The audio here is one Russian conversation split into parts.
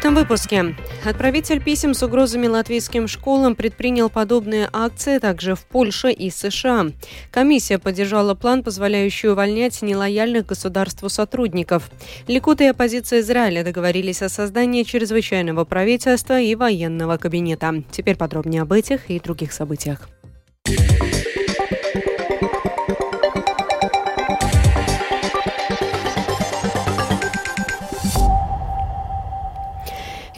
этом выпуске. Отправитель писем с угрозами латвийским школам предпринял подобные акции также в Польше и США. Комиссия поддержала план, позволяющий увольнять нелояльных государству сотрудников. Ликут и оппозиция Израиля договорились о создании чрезвычайного правительства и военного кабинета. Теперь подробнее об этих и других событиях.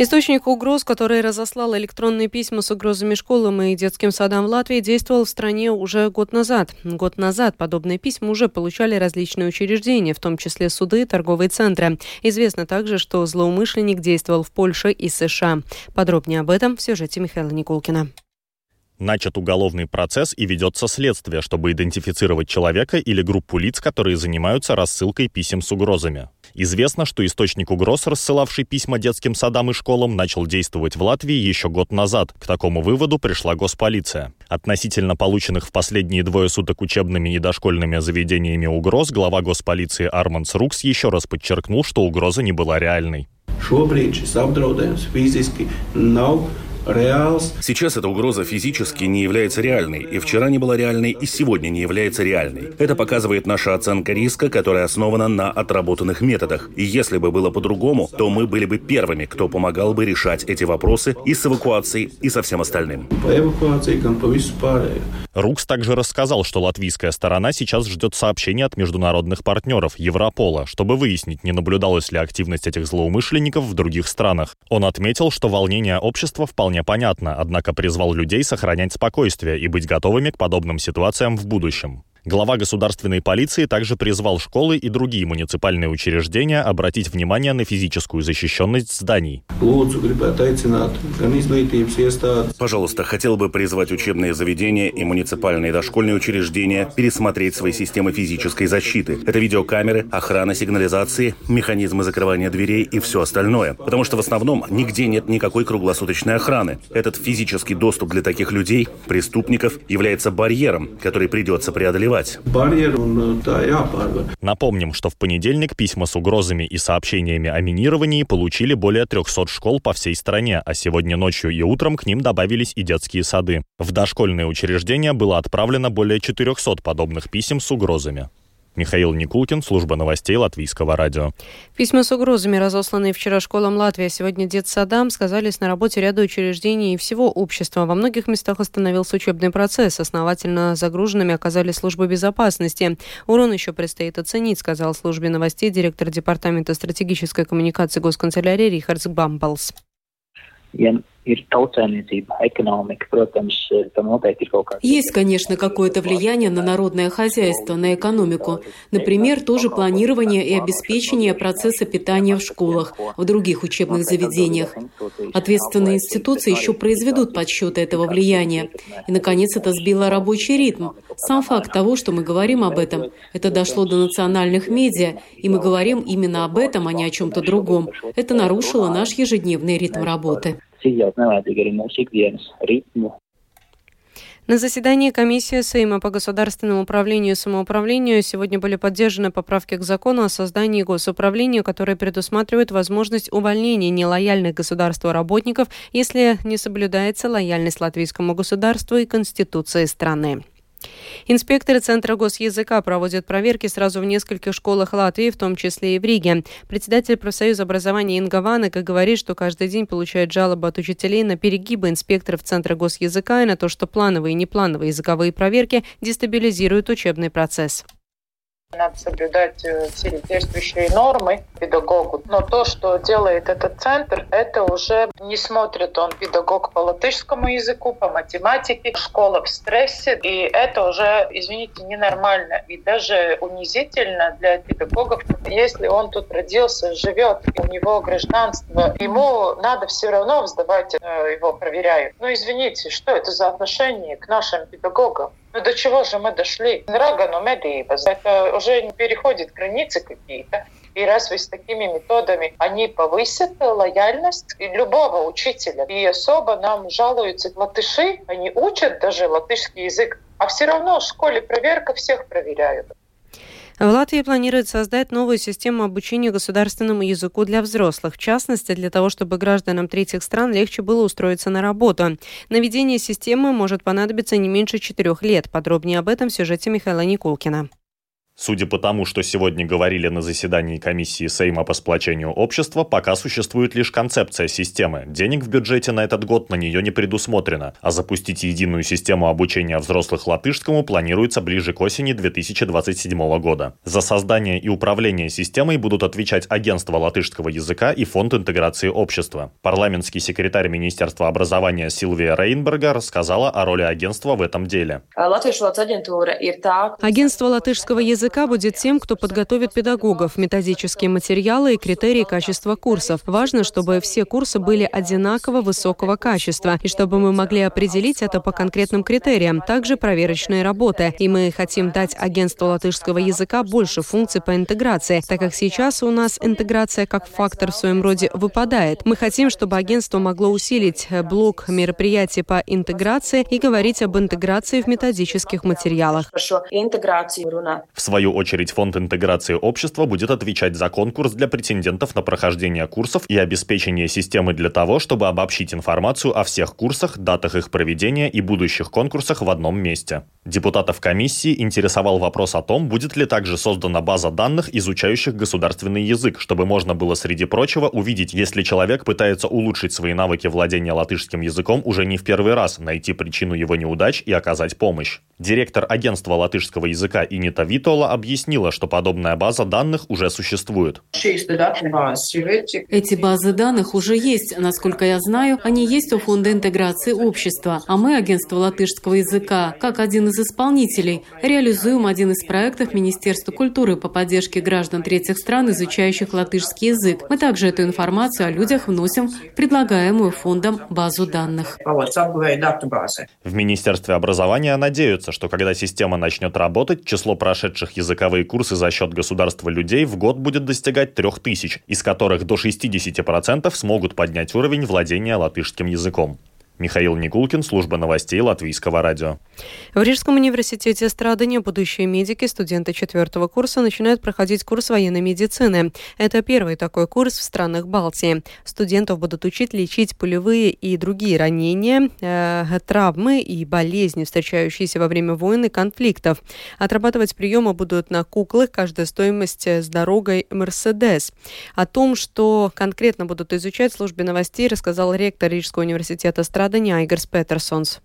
Источник угроз, который разослал электронные письма с угрозами школам и детским садам в Латвии, действовал в стране уже год назад. Год назад подобные письма уже получали различные учреждения, в том числе суды и торговые центры. Известно также, что злоумышленник действовал в Польше и США. Подробнее об этом в сюжете Михаила Никулкина. Начат уголовный процесс и ведется следствие, чтобы идентифицировать человека или группу лиц, которые занимаются рассылкой писем с угрозами. Известно, что источник угроз, рассылавший письма детским садам и школам, начал действовать в Латвии еще год назад. К такому выводу пришла госполиция. Относительно полученных в последние двое суток учебными и дошкольными заведениями угроз, глава госполиции Арманс Рукс еще раз подчеркнул, что угроза не была реальной. Šobrīd šis apdraudējums Сейчас эта угроза физически не является реальной, и вчера не была реальной, и сегодня не является реальной. Это показывает наша оценка риска, которая основана на отработанных методах. И если бы было по-другому, то мы были бы первыми, кто помогал бы решать эти вопросы и с эвакуацией, и со всем остальным. Рукс также рассказал, что латвийская сторона сейчас ждет сообщения от международных партнеров Европола, чтобы выяснить, не наблюдалась ли активность этих злоумышленников в других странах. Он отметил, что волнение общества вполне вполне понятно, однако призвал людей сохранять спокойствие и быть готовыми к подобным ситуациям в будущем. Глава государственной полиции также призвал школы и другие муниципальные учреждения обратить внимание на физическую защищенность зданий. Пожалуйста, хотел бы призвать учебные заведения и муниципальные дошкольные учреждения пересмотреть свои системы физической защиты. Это видеокамеры, охрана сигнализации, механизмы закрывания дверей и все остальное. Потому что в основном нигде нет никакой круглосуточной охраны. Этот физический доступ для таких людей, преступников, является барьером, который придется преодолевать преодолевать. Напомним, что в понедельник письма с угрозами и сообщениями о минировании получили более 300 школ по всей стране, а сегодня ночью и утром к ним добавились и детские сады. В дошкольные учреждения было отправлено более 400 подобных писем с угрозами. Михаил Никулкин, служба новостей Латвийского радио. Письма с угрозами, разосланные вчера школам Латвии, а сегодня детсадам, сказались на работе ряда учреждений и всего общества. Во многих местах остановился учебный процесс. Основательно загруженными оказались службы безопасности. Урон еще предстоит оценить, сказал службе новостей директор Департамента стратегической коммуникации госканцелярии Рихардс Бамблс. Есть, конечно, какое-то влияние на народное хозяйство, на экономику. Например, тоже планирование и обеспечение процесса питания в школах, в других учебных заведениях. Ответственные институции еще произведут подсчеты этого влияния. И, наконец, это сбило рабочий ритм. Сам факт того, что мы говорим об этом, это дошло до национальных медиа, и мы говорим именно об этом, а не о чем-то другом. Это нарушило наш ежедневный ритм работы daudz nevajadzīgi arī mūsu ikdienas ritmu на заседании комиссии Сейма по государственному управлению и самоуправлению сегодня были поддержаны поправки к закону о создании госуправления, которые предусматривают возможность увольнения нелояльных государству работников, если не соблюдается лояльность латвийскому государству и Конституции страны. Инспекторы Центра госязыка проводят проверки сразу в нескольких школах Латвии, в том числе и в Риге. Председатель профсоюза образования Инга Ванека говорит, что каждый день получает жалобы от учителей на перегибы инспекторов Центра госязыка и на то, что плановые и неплановые языковые проверки дестабилизируют учебный процесс. Надо соблюдать э, все действующие нормы педагогу. Но то, что делает этот центр, это уже не смотрит он педагог по латышскому языку, по математике, школа в стрессе. И это уже, извините, ненормально и даже унизительно для педагогов. Если он тут родился, живет, у него гражданство, ему надо все равно сдавать, э, его проверяют. Ну, извините, что это за отношение к нашим педагогам? Ну до чего же мы дошли? Рагану медības. Это уже не переходит границы какие-то. И разве с такими методами они повысят лояльность любого учителя? И особо нам жалуются латыши, они учат даже латышский язык, а все равно в школе проверка всех проверяют. В Латвии планирует создать новую систему обучения государственному языку для взрослых, в частности, для того, чтобы гражданам третьих стран легче было устроиться на работу. Наведение системы может понадобиться не меньше четырех лет. Подробнее об этом в сюжете Михаила Никулкина. Судя по тому, что сегодня говорили на заседании комиссии Сейма по сплочению общества, пока существует лишь концепция системы. Денег в бюджете на этот год на нее не предусмотрено, а запустить единую систему обучения взрослых латышскому планируется ближе к осени 2027 года. За создание и управление системой будут отвечать Агентство латышского языка и Фонд интеграции общества. Парламентский секретарь Министерства образования Силвия Рейнберга рассказала о роли агентства в этом деле. Агентство латышского языка языка будет тем, кто подготовит педагогов, методические материалы и критерии качества курсов. Важно, чтобы все курсы были одинаково высокого качества, и чтобы мы могли определить это по конкретным критериям. Также проверочные работы. И мы хотим дать агентству латышского языка больше функций по интеграции, так как сейчас у нас интеграция как фактор в своем роде выпадает. Мы хотим, чтобы агентство могло усилить блок мероприятий по интеграции и говорить об интеграции в методических материалах. В свою очередь, Фонд интеграции общества будет отвечать за конкурс для претендентов на прохождение курсов и обеспечение системы для того, чтобы обобщить информацию о всех курсах, датах их проведения и будущих конкурсах в одном месте. Депутатов комиссии интересовал вопрос о том, будет ли также создана база данных, изучающих государственный язык, чтобы можно было, среди прочего, увидеть, если человек пытается улучшить свои навыки владения латышским языком уже не в первый раз, найти причину его неудач и оказать помощь. Директор агентства латышского языка Инита Витола Школа объяснила, что подобная база данных уже существует. Эти базы данных уже есть. Насколько я знаю, они есть у Фонда интеграции общества. А мы, агентство латышского языка, как один из исполнителей, реализуем один из проектов Министерства культуры по поддержке граждан третьих стран, изучающих латышский язык. Мы также эту информацию о людях вносим в предлагаемую фондом базу данных. В Министерстве образования надеются, что когда система начнет работать, число прошедших языковые курсы за счет государства людей в год будет достигать 3000, из которых до 60% смогут поднять уровень владения латышским языком. Михаил Никулкин, служба новостей Латвийского радио. В Рижском университете Страдания будущие медики, студенты четвертого курса, начинают проходить курс военной медицины. Это первый такой курс в странах Балтии. Студентов будут учить лечить пулевые и другие ранения, э, травмы и болезни, встречающиеся во время войн и конфликтов. Отрабатывать приемы будут на куклах, каждая стоимость с дорогой Мерседес. О том, что конкретно будут изучать в службе новостей, рассказал ректор Рижского университета Страдания Радоняй Игорь Петерсонс.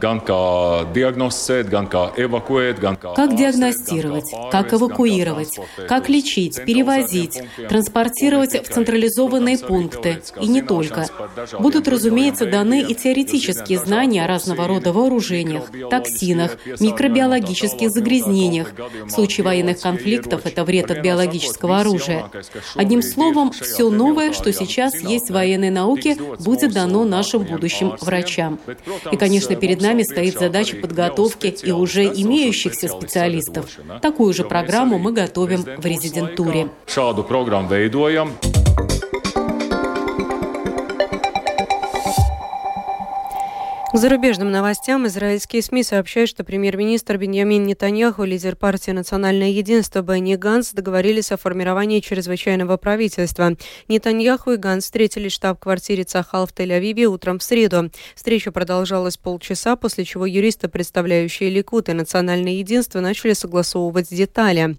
Gan kā диагностировать, gan kā эвакуēt, gan kā... Как диагностировать, как эвакуировать, как лечить, перевозить, транспортировать в централизованные пункты. И не только. Будут, разумеется, даны и теоретические знания о разного рода вооружениях, токсинах, микробиологических загрязнениях. В случае военных конфликтов это вред от биологического оружия. Одним словом, все новое, что сейчас есть в военной науке, будет дано нашим будущим врачам. И, конечно, перед нами нами стоит задача подготовки и уже имеющихся специалистов. Такую же программу мы готовим в резидентуре. Šādu programmu К зарубежным новостям израильские СМИ сообщают, что премьер-министр Беньямин Нетаньяху и лидер партии «Национальное единство» Бенни Ганс договорились о формировании чрезвычайного правительства. Нетаньяху и Ганс встретились в штаб-квартире Цахал в Тель-Авиве утром в среду. Встреча продолжалась полчаса, после чего юристы, представляющие Ликут и «Национальное единство», начали согласовывать детали.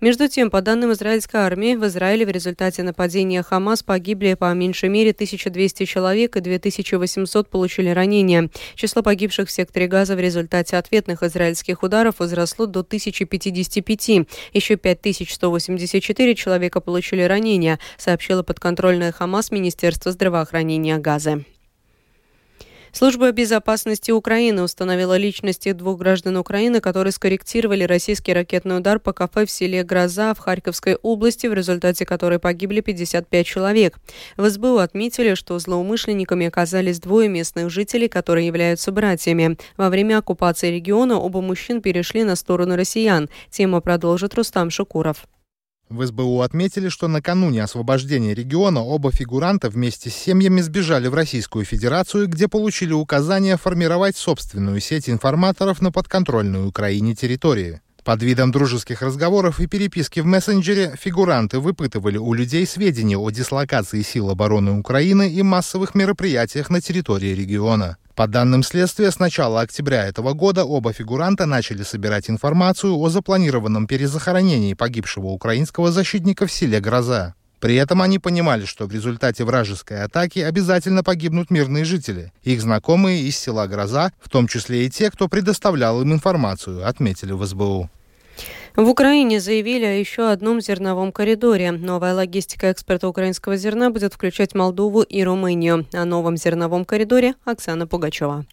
Между тем, по данным израильской армии, в Израиле в результате нападения Хамас погибли по меньшей мере 1200 человек и 2800 получили ранения. Число погибших в секторе Газа в результате ответных израильских ударов возросло до 1055. Еще 5184 человека получили ранения, сообщила подконтрольная Хамас Министерство здравоохранения Газа. Служба безопасности Украины установила личности двух граждан Украины, которые скорректировали российский ракетный удар по кафе в селе Гроза в Харьковской области, в результате которой погибли 55 человек. В СБУ отметили, что злоумышленниками оказались двое местных жителей, которые являются братьями. Во время оккупации региона оба мужчин перешли на сторону россиян. Тему продолжит Рустам Шукуров. В СБУ отметили, что накануне освобождения региона оба фигуранта вместе с семьями сбежали в Российскую Федерацию, где получили указание формировать собственную сеть информаторов на подконтрольной Украине территории. Под видом дружеских разговоров и переписки в мессенджере фигуранты выпытывали у людей сведения о дислокации сил обороны Украины и массовых мероприятиях на территории региона. По данным следствия, с начала октября этого года оба фигуранта начали собирать информацию о запланированном перезахоронении погибшего украинского защитника в селе Гроза. При этом они понимали, что в результате вражеской атаки обязательно погибнут мирные жители. Их знакомые из села Гроза, в том числе и те, кто предоставлял им информацию, отметили в СБУ. В Украине заявили о еще одном зерновом коридоре. Новая логистика экспорта украинского зерна будет включать Молдову и Румынию. О новом зерновом коридоре Оксана Пугачева.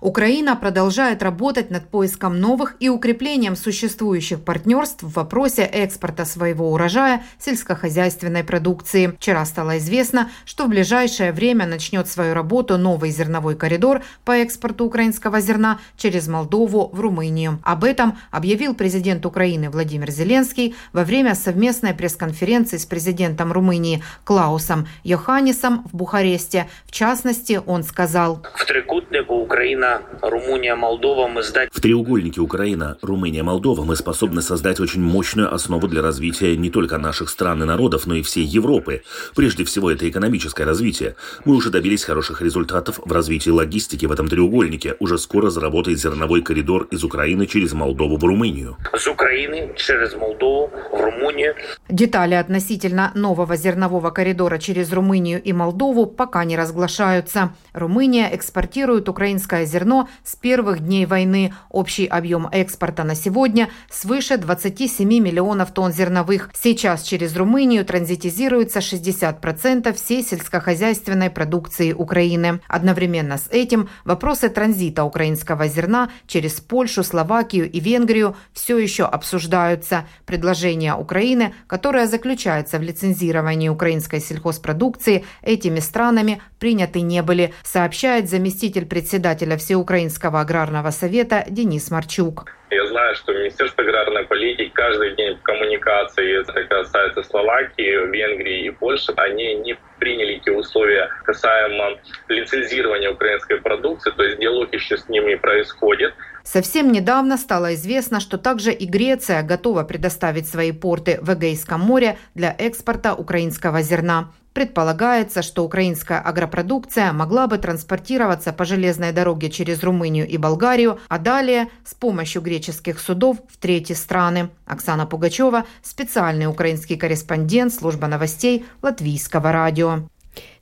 Украина продолжает работать над поиском новых и укреплением существующих партнерств в вопросе экспорта своего урожая сельскохозяйственной продукции. Вчера стало известно, что в ближайшее время начнет свою работу новый зерновой коридор по экспорту украинского зерна через Молдову в Румынию. Об этом объявил президент Украины Владимир Зеленский во время совместной пресс-конференции с президентом Румынии Клаусом Йоханнисом в Бухаресте. В частности, он сказал, «В трикутнику Украина Украина, Румыния, Молдова мы сдать... В треугольнике Украина, Румыния, Молдова мы способны создать очень мощную основу для развития не только наших стран и народов, но и всей Европы. Прежде всего, это экономическое развитие. Мы уже добились хороших результатов в развитии логистики в этом треугольнике. Уже скоро заработает зерновой коридор из Украины через Молдову в Румынию. С Украины через Молдову в Румынию. Детали относительно нового зернового коридора через Румынию и Молдову пока не разглашаются. Румыния экспортирует украинское зерно с первых дней войны. Общий объем экспорта на сегодня свыше 27 миллионов тонн зерновых. Сейчас через Румынию транзитизируется 60% всей сельскохозяйственной продукции Украины. Одновременно с этим вопросы транзита украинского зерна через Польшу, Словакию и Венгрию все еще обсуждаются. Предложение Украины, которое заключается в лицензировании украинской сельхозпродукции, этими странами приняты не были, сообщает заместитель председателя Всеукраинского аграрного совета Денис Марчук. Я знаю, что Министерство аграрной политики каждый день в коммуникации, это касается Словакии, Венгрии и Польши, они не приняли те условия касаемо лицензирования украинской продукции, то есть диалог еще с ними происходит. Совсем недавно стало известно, что также и Греция готова предоставить свои порты в Эгейском море для экспорта украинского зерна. Предполагается, что украинская агропродукция могла бы транспортироваться по железной дороге через Румынию и Болгарию, а далее с помощью греческих судов в третьи страны. Оксана Пугачева, специальный украинский корреспондент служба новостей Латвийского радио.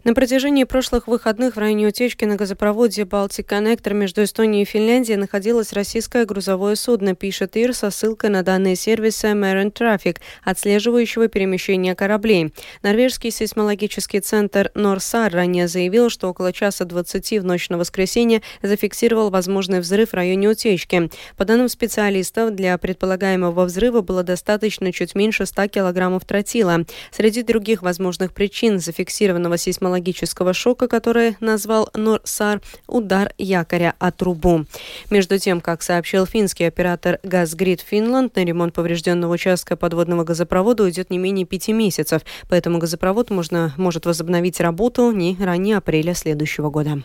На протяжении прошлых выходных в районе утечки на газопроводе «Балтик Коннектор» между Эстонией и Финляндией находилось российское грузовое судно, пишет ИР со ссылкой на данные сервиса Marin Traffic, отслеживающего перемещение кораблей. Норвежский сейсмологический центр Норсар ранее заявил, что около часа 20 в ночь на воскресенье зафиксировал возможный взрыв в районе утечки. По данным специалистов, для предполагаемого взрыва было достаточно чуть меньше 100 килограммов тротила. Среди других возможных причин зафиксированного сейсмологического сейсмологического шока, который назвал Норсар «удар якоря о трубу». Между тем, как сообщил финский оператор «Газгрид Финланд», на ремонт поврежденного участка подводного газопровода уйдет не менее пяти месяцев, поэтому газопровод можно, может возобновить работу не ранее апреля следующего года.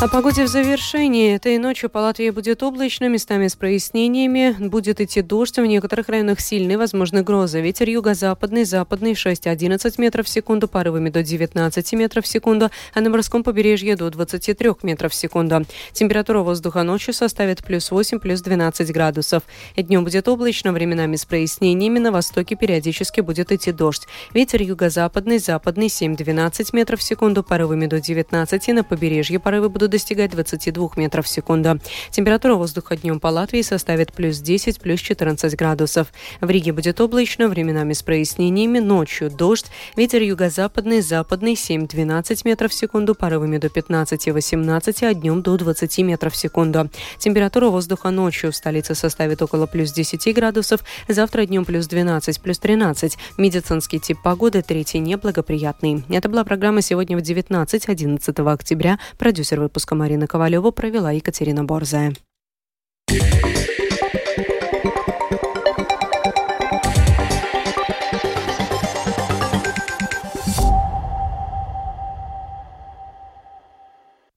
О погоде в завершении. Этой ночью по Латвии будет облачно, местами с прояснениями. Будет идти дождь, в некоторых районах сильные, возможны грозы. Ветер юго-западный, западный 6-11 метров в секунду, порывами до 19 метров в секунду, а на морском побережье до 23 метров в секунду. Температура воздуха ночью составит плюс 8, плюс 12 градусов. Днем будет облачно, временами с прояснениями. На востоке периодически будет идти дождь. Ветер юго-западный, западный 7-12 метров в секунду, порывами до 19, на побережье порывы будут достигать 22 метров в секунду. Температура воздуха днем по Латвии составит плюс 10, плюс 14 градусов. В Риге будет облачно, временами с прояснениями, ночью дождь, ветер юго-западный, западный 7-12 метров в секунду, порывами до 15-18, а днем до 20 метров в секунду. Температура воздуха ночью в столице составит около плюс 10 градусов, завтра днем плюс 12, плюс 13. Медицинский тип погоды третий неблагоприятный. Это была программа сегодня в 19 11 октября. Продюсер выпуска выпуска Марина Ковалева провела Екатерина Борзая.